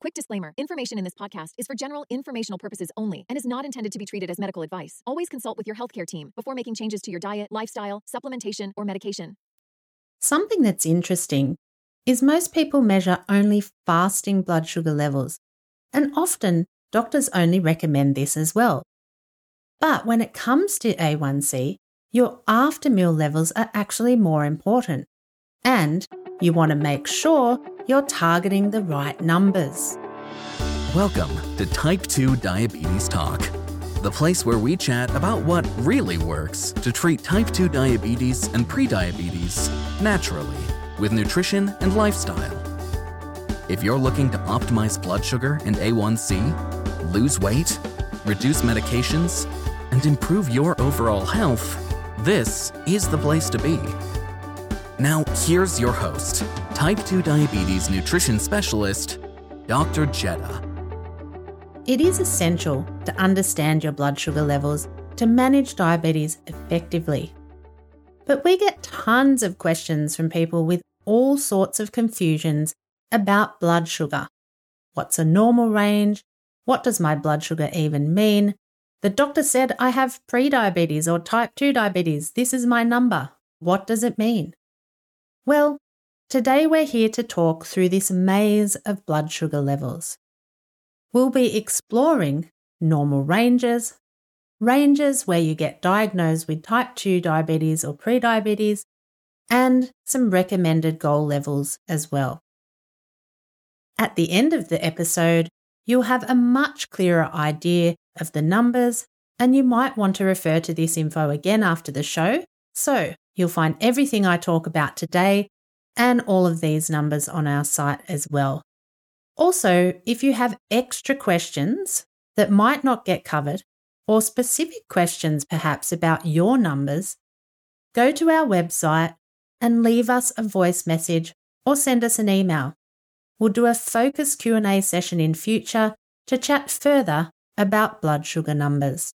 Quick disclaimer information in this podcast is for general informational purposes only and is not intended to be treated as medical advice. Always consult with your healthcare team before making changes to your diet, lifestyle, supplementation, or medication. Something that's interesting is most people measure only fasting blood sugar levels, and often doctors only recommend this as well. But when it comes to A1C, your after meal levels are actually more important. And you want to make sure you're targeting the right numbers. Welcome to Type 2 Diabetes Talk, the place where we chat about what really works to treat type 2 diabetes and prediabetes naturally with nutrition and lifestyle. If you're looking to optimize blood sugar and A1C, lose weight, reduce medications, and improve your overall health, this is the place to be. Now, here's your host, type 2 diabetes nutrition specialist, Dr. Jedha. It is essential to understand your blood sugar levels to manage diabetes effectively. But we get tons of questions from people with all sorts of confusions about blood sugar. What's a normal range? What does my blood sugar even mean? The doctor said I have prediabetes or type 2 diabetes. This is my number. What does it mean? Well, today we're here to talk through this maze of blood sugar levels. We'll be exploring normal ranges, ranges where you get diagnosed with type 2 diabetes or prediabetes, and some recommended goal levels as well. At the end of the episode, you'll have a much clearer idea of the numbers, and you might want to refer to this info again after the show. So You'll find everything I talk about today and all of these numbers on our site as well. Also, if you have extra questions that might not get covered, or specific questions perhaps about your numbers, go to our website and leave us a voice message or send us an email. We'll do a focus Q&A session in future to chat further about blood sugar numbers.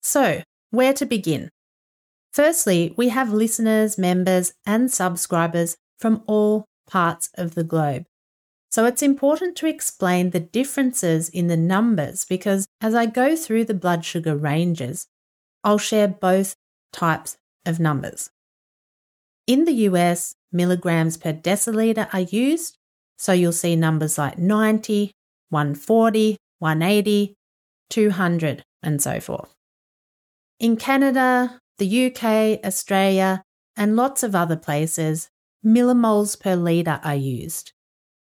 So, where to begin? Firstly, we have listeners, members, and subscribers from all parts of the globe. So it's important to explain the differences in the numbers because as I go through the blood sugar ranges, I'll share both types of numbers. In the US, milligrams per deciliter are used, so you'll see numbers like 90, 140, 180, 200, and so forth. In Canada, the UK, Australia, and lots of other places, millimoles per litre are used.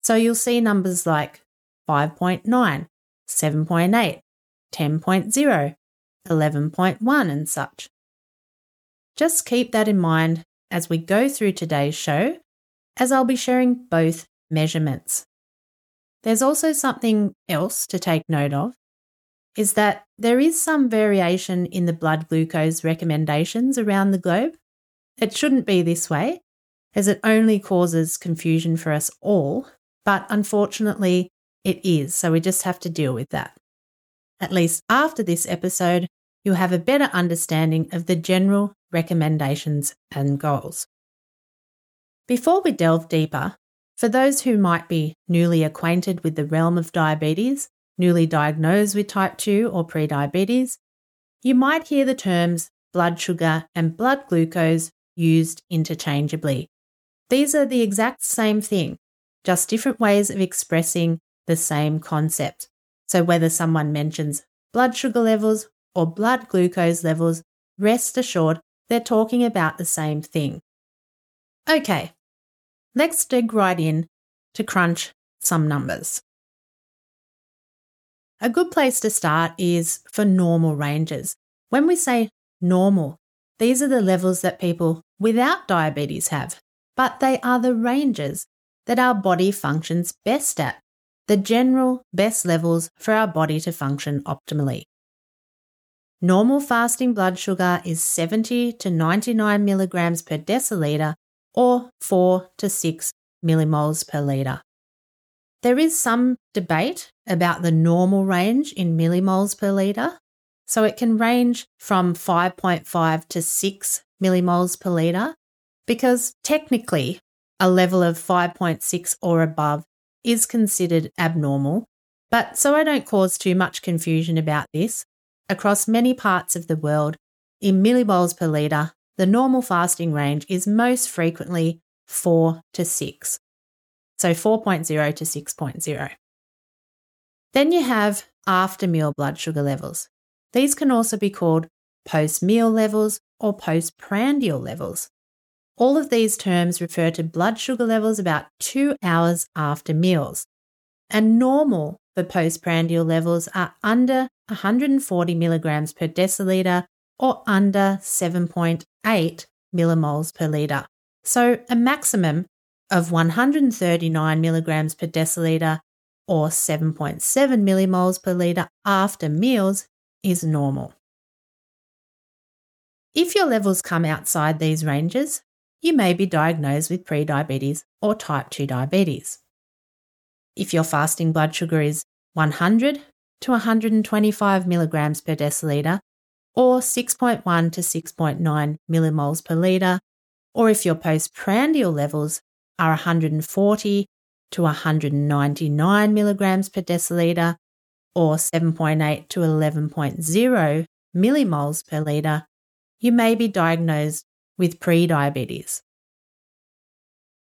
So you'll see numbers like 5.9, 7.8, 10.0, 11.1, and such. Just keep that in mind as we go through today's show, as I'll be sharing both measurements. There's also something else to take note of is that there is some variation in the blood glucose recommendations around the globe. It shouldn't be this way, as it only causes confusion for us all, but unfortunately, it is, so we just have to deal with that. At least after this episode, you'll have a better understanding of the general recommendations and goals. Before we delve deeper, for those who might be newly acquainted with the realm of diabetes, newly diagnosed with type 2 or prediabetes, you might hear the terms blood sugar and blood glucose used interchangeably. These are the exact same thing, just different ways of expressing the same concept. So, whether someone mentions blood sugar levels or blood glucose levels, rest assured they're talking about the same thing. Okay, let's dig right in to crunch some numbers. A good place to start is for normal ranges. When we say normal, these are the levels that people without diabetes have, but they are the ranges that our body functions best at, the general best levels for our body to function optimally. Normal fasting blood sugar is 70 to 99 milligrams per deciliter or 4 to 6 millimoles per litre. There is some debate about the normal range in millimoles per litre. So it can range from 5.5 to 6 millimoles per litre because technically a level of 5.6 or above is considered abnormal, but so I don't cause too much confusion about this, across many parts of the world, in millimoles per litre, the normal fasting range is most frequently 4 to 6. So 4.0 to 6.0. Then you have after meal blood sugar levels. These can also be called post meal levels or postprandial levels. All of these terms refer to blood sugar levels about two hours after meals. And normal for postprandial levels are under 140 milligrams per deciliter or under 7.8 millimoles per litre. So a maximum of 139 milligrams per deciliter or 7.7 millimoles per litre after meals is normal. If your levels come outside these ranges, you may be diagnosed with prediabetes or type 2 diabetes. If your fasting blood sugar is 100 to 125 milligrams per deciliter, or 6.1 to 6.9 millimoles per litre, or if your postprandial levels are 140 to 199 milligrams per deciliter, or 7.8 to 11.0 millimoles per litre, you may be diagnosed with prediabetes.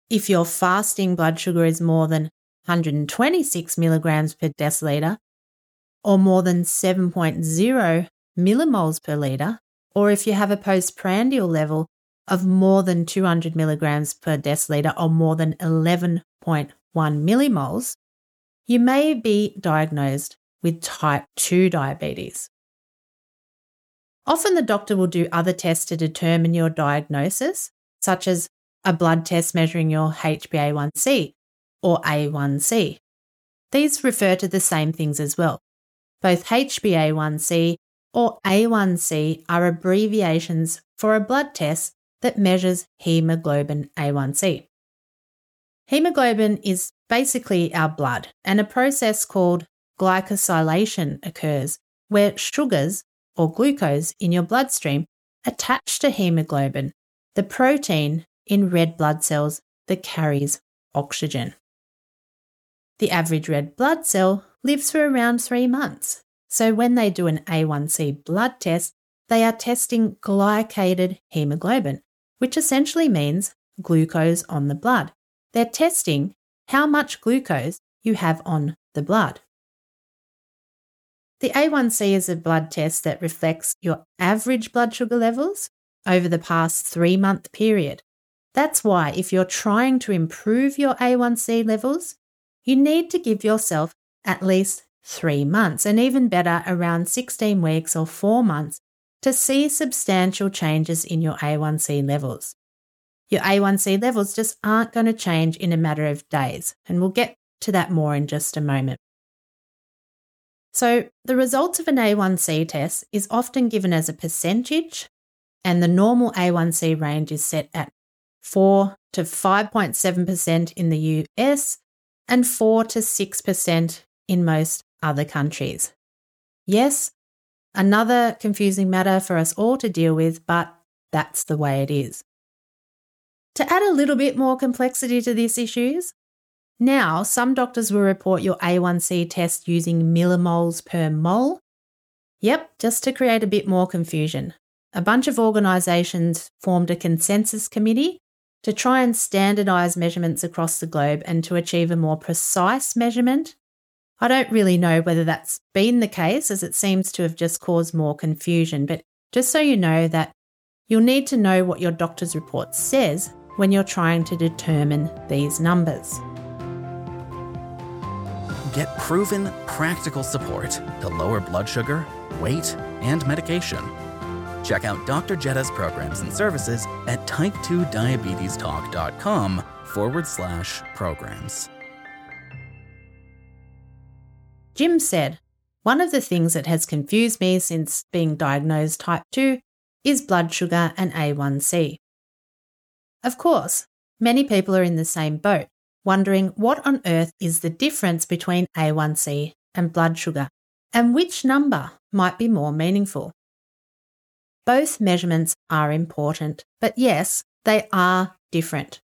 If your fasting blood sugar is more than 126 milligrams per deciliter, or more than 7.0 millimoles per litre, or if you have a postprandial level of more than 200 milligrams per deciliter or more than 11.1 millimoles, you may be diagnosed with type 2 diabetes. Often the doctor will do other tests to determine your diagnosis, such as a blood test measuring your HbA1c or A1C. These refer to the same things as well. Both HbA1c or A1C are abbreviations for a blood test that measures hemoglobin A1C. Hemoglobin is basically our blood, and a process called glycosylation occurs where sugars or glucose in your bloodstream attach to hemoglobin, the protein in red blood cells that carries oxygen. The average red blood cell lives for around three months. So when they do an A1C blood test, they are testing glycated hemoglobin, which essentially means glucose on the blood. They're testing how much glucose you have on the blood. The A1C is a blood test that reflects your average blood sugar levels over the past three month period. That's why, if you're trying to improve your A1C levels, you need to give yourself at least three months, and even better, around 16 weeks or four months to see substantial changes in your A1C levels. Your A1C levels just aren't going to change in a matter of days, and we'll get to that more in just a moment. So, the results of an A1C test is often given as a percentage, and the normal A1C range is set at 4 to 5.7% in the US and 4 to 6% in most other countries. Yes, another confusing matter for us all to deal with, but that's the way it is. To add a little bit more complexity to these issues, now some doctors will report your A1C test using millimoles per mole. Yep, just to create a bit more confusion. A bunch of organisations formed a consensus committee to try and standardise measurements across the globe and to achieve a more precise measurement I don't really know whether that's been the case, as it seems to have just caused more confusion, but just so you know that you'll need to know what your doctor's report says when you're trying to determine these numbers. Get proven, practical support to lower blood sugar, weight, and medication. Check out Dr. Jedha's programs and services at type2diabetestalk.com forward slash programs. Jim said, One of the things that has confused me since being diagnosed type 2 is blood sugar and A1C. Of course, many people are in the same boat, wondering what on earth is the difference between A1C and blood sugar, and which number might be more meaningful. Both measurements are important, but yes, they are different.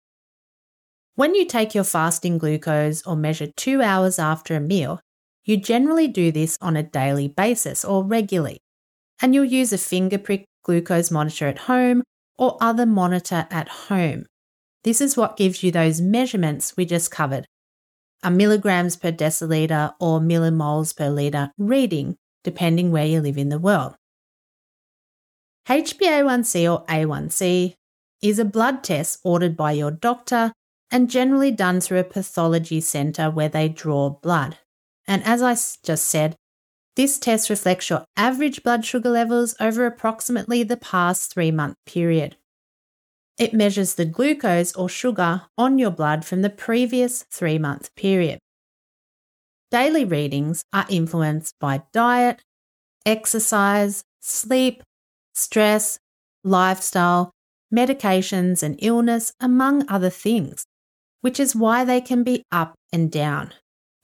When you take your fasting glucose or measure two hours after a meal, you generally do this on a daily basis or regularly, and you'll use a finger prick glucose monitor at home or other monitor at home. This is what gives you those measurements we just covered a milligrams per deciliter or millimoles per litre reading, depending where you live in the world. HbA1c or A1c is a blood test ordered by your doctor and generally done through a pathology centre where they draw blood. And as I just said, this test reflects your average blood sugar levels over approximately the past three month period. It measures the glucose or sugar on your blood from the previous three month period. Daily readings are influenced by diet, exercise, sleep, stress, lifestyle, medications, and illness, among other things, which is why they can be up and down.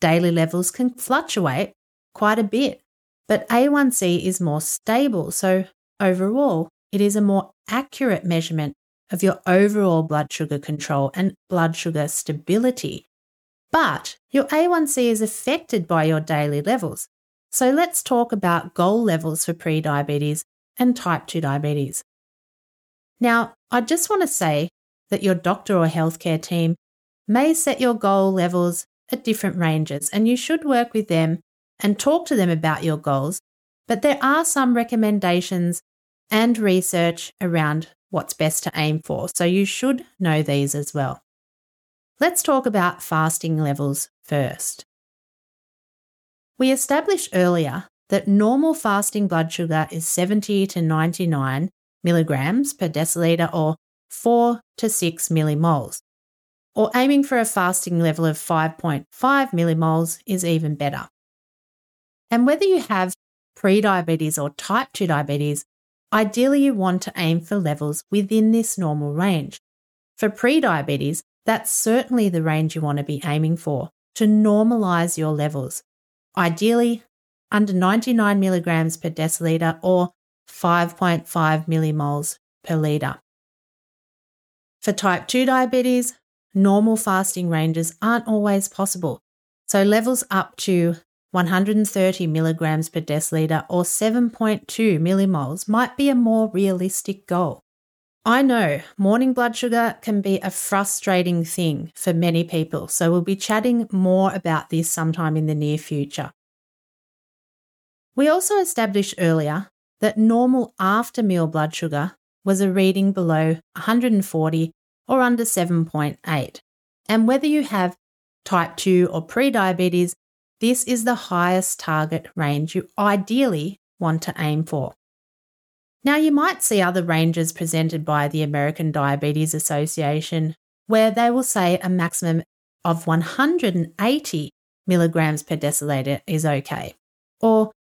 Daily levels can fluctuate quite a bit, but A1C is more stable, so overall, it is a more accurate measurement of your overall blood sugar control and blood sugar stability. But your A1C is affected by your daily levels. So let's talk about goal levels for prediabetes and type 2 diabetes. Now, I just want to say that your doctor or healthcare team may set your goal levels at different ranges, and you should work with them and talk to them about your goals. But there are some recommendations and research around what's best to aim for, so you should know these as well. Let's talk about fasting levels first. We established earlier that normal fasting blood sugar is 70 to 99 milligrams per deciliter or 4 to 6 millimoles. Or aiming for a fasting level of 5.5 millimoles is even better. And whether you have prediabetes or type 2 diabetes, ideally you want to aim for levels within this normal range. For prediabetes, that's certainly the range you want to be aiming for to normalize your levels. Ideally, under 99 milligrams per deciliter or 5.5 millimoles per litre. For type 2 diabetes, normal fasting ranges aren't always possible, so levels up to 130 milligrams per deciliter or 7.2 millimoles might be a more realistic goal. I know morning blood sugar can be a frustrating thing for many people, so we'll be chatting more about this sometime in the near future. We also established earlier that normal after meal blood sugar was a reading below 140 or under 7.8. And whether you have type 2 or prediabetes, this is the highest target range you ideally want to aim for. Now, you might see other ranges presented by the American Diabetes Association where they will say a maximum of 180 milligrams per deciliter is okay. Or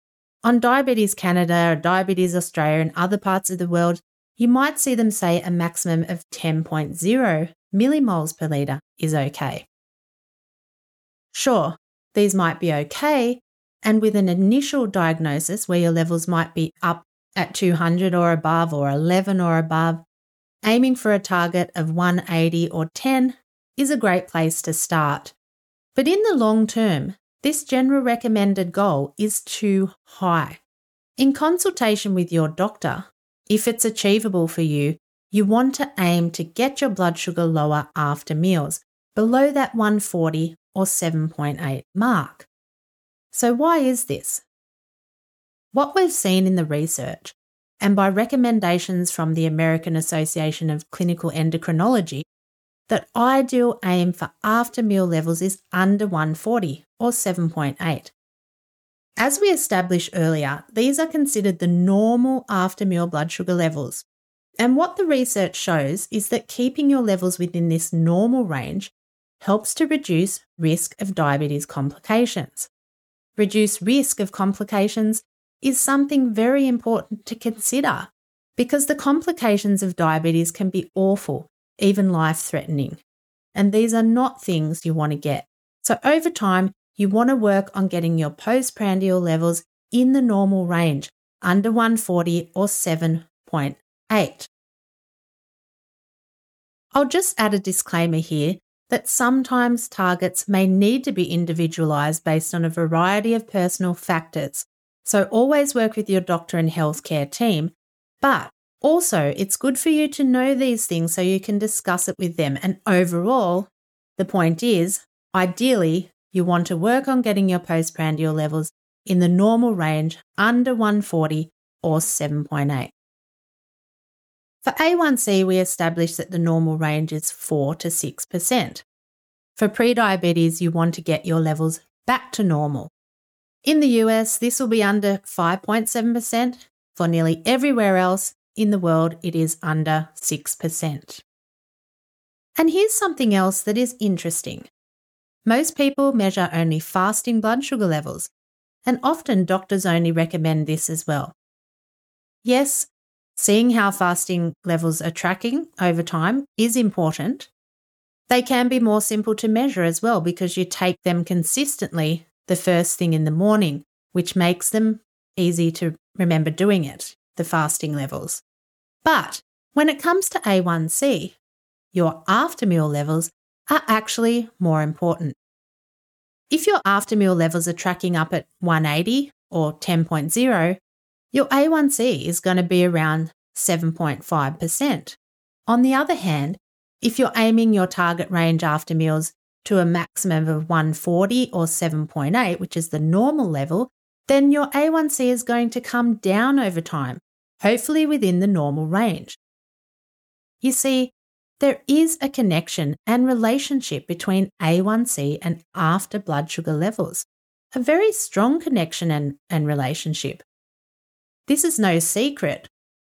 on Diabetes Canada or Diabetes Australia and other parts of the world, you might see them say a maximum of 10.0 millimoles per litre is okay. Sure, these might be okay, and with an initial diagnosis where your levels might be up at 200 or above or 11 or above, aiming for a target of 180 or 10 is a great place to start. But in the long term, this general recommended goal is too high. In consultation with your doctor, if it's achievable for you, you want to aim to get your blood sugar lower after meals, below that 140 or 7.8 mark. So, why is this? What we've seen in the research, and by recommendations from the American Association of Clinical Endocrinology, that ideal aim for after meal levels is under 140 or 7.8. As we established earlier, these are considered the normal after meal blood sugar levels. And what the research shows is that keeping your levels within this normal range helps to reduce risk of diabetes complications. Reduce risk of complications is something very important to consider because the complications of diabetes can be awful, even life threatening. And these are not things you want to get. So, over time, you want to work on getting your postprandial levels in the normal range, under 140 or 7.8. I'll just add a disclaimer here that sometimes targets may need to be individualised based on a variety of personal factors. So always work with your doctor and healthcare team. But also, it's good for you to know these things so you can discuss it with them. And overall, the point is, ideally, you want to work on getting your postprandial levels in the normal range under 140 or 7.8. For A1C, we established that the normal range is 4 to 6%. For prediabetes, you want to get your levels back to normal. In the US, this will be under 5.7%. For nearly everywhere else in the world, it is under 6%. And here's something else that is interesting. Most people measure only fasting blood sugar levels, and often doctors only recommend this as well. Yes, Seeing how fasting levels are tracking over time is important. They can be more simple to measure as well because you take them consistently the first thing in the morning, which makes them easy to remember doing it, the fasting levels. But when it comes to A1C, your after meal levels are actually more important. If your after meal levels are tracking up at 180 or 10.0, your A1C is going to be around 7.5%. On the other hand, if you're aiming your target range after meals to a maximum of 140 or 7.8, which is the normal level, then your A1C is going to come down over time, hopefully within the normal range. You see, there is a connection and relationship between A1C and after blood sugar levels, a very strong connection and, and relationship. This is no secret.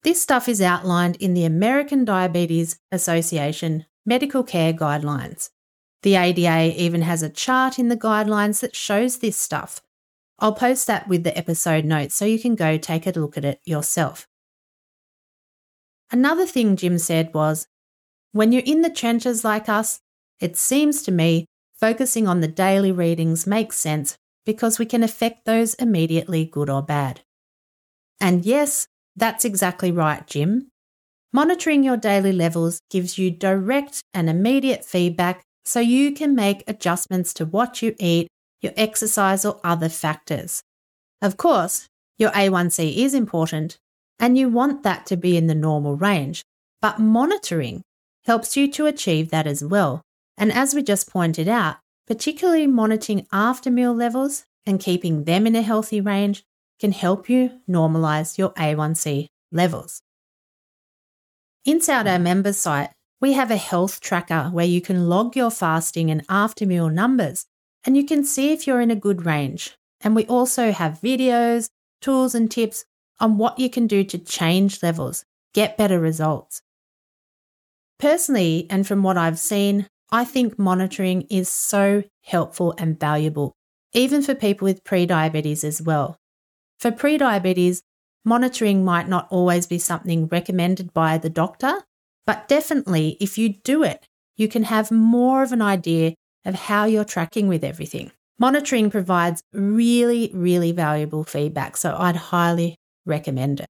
This stuff is outlined in the American Diabetes Association Medical Care Guidelines. The ADA even has a chart in the guidelines that shows this stuff. I'll post that with the episode notes so you can go take a look at it yourself. Another thing Jim said was when you're in the trenches like us, it seems to me focusing on the daily readings makes sense because we can affect those immediately, good or bad. And yes, that's exactly right, Jim. Monitoring your daily levels gives you direct and immediate feedback so you can make adjustments to what you eat, your exercise, or other factors. Of course, your A1C is important and you want that to be in the normal range, but monitoring helps you to achieve that as well. And as we just pointed out, particularly monitoring after meal levels and keeping them in a healthy range can help you normalize your A1C levels. Inside our members site, we have a health tracker where you can log your fasting and after meal numbers and you can see if you're in a good range. And we also have videos, tools, and tips on what you can do to change levels, get better results. Personally, and from what I've seen, I think monitoring is so helpful and valuable, even for people with prediabetes as well. For prediabetes, monitoring might not always be something recommended by the doctor, but definitely if you do it, you can have more of an idea of how you're tracking with everything. Monitoring provides really, really valuable feedback, so I'd highly recommend it.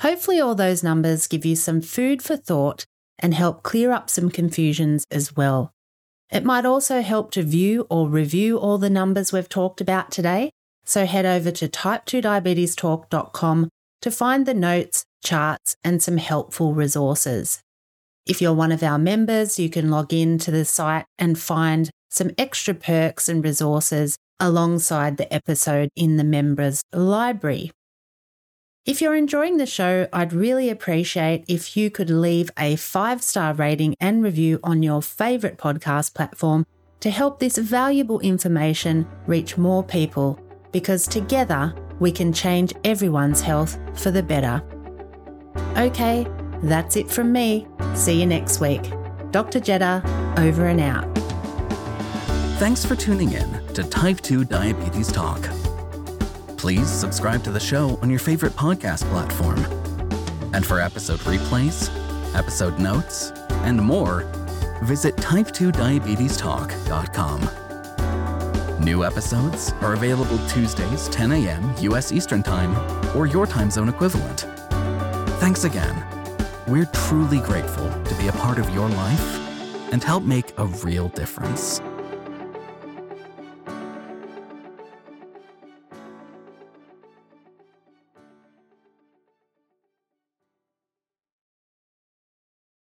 Hopefully, all those numbers give you some food for thought and help clear up some confusions as well. It might also help to view or review all the numbers we've talked about today so head over to type2diabetestalk.com to find the notes, charts, and some helpful resources. If you're one of our members, you can log in to the site and find some extra perks and resources alongside the episode in the members library. If you're enjoying the show, I'd really appreciate if you could leave a five star rating and review on your favourite podcast platform to help this valuable information reach more people because together we can change everyone's health for the better. Okay, that's it from me. See you next week. Dr. Jedha, over and out. Thanks for tuning in to Type 2 Diabetes Talk. Please subscribe to the show on your favorite podcast platform. And for episode replays, episode notes, and more, visit type2diabetestalk.com. New episodes are available Tuesdays, 10 a.m. U.S. Eastern Time, or your time zone equivalent. Thanks again. We're truly grateful to be a part of your life and help make a real difference.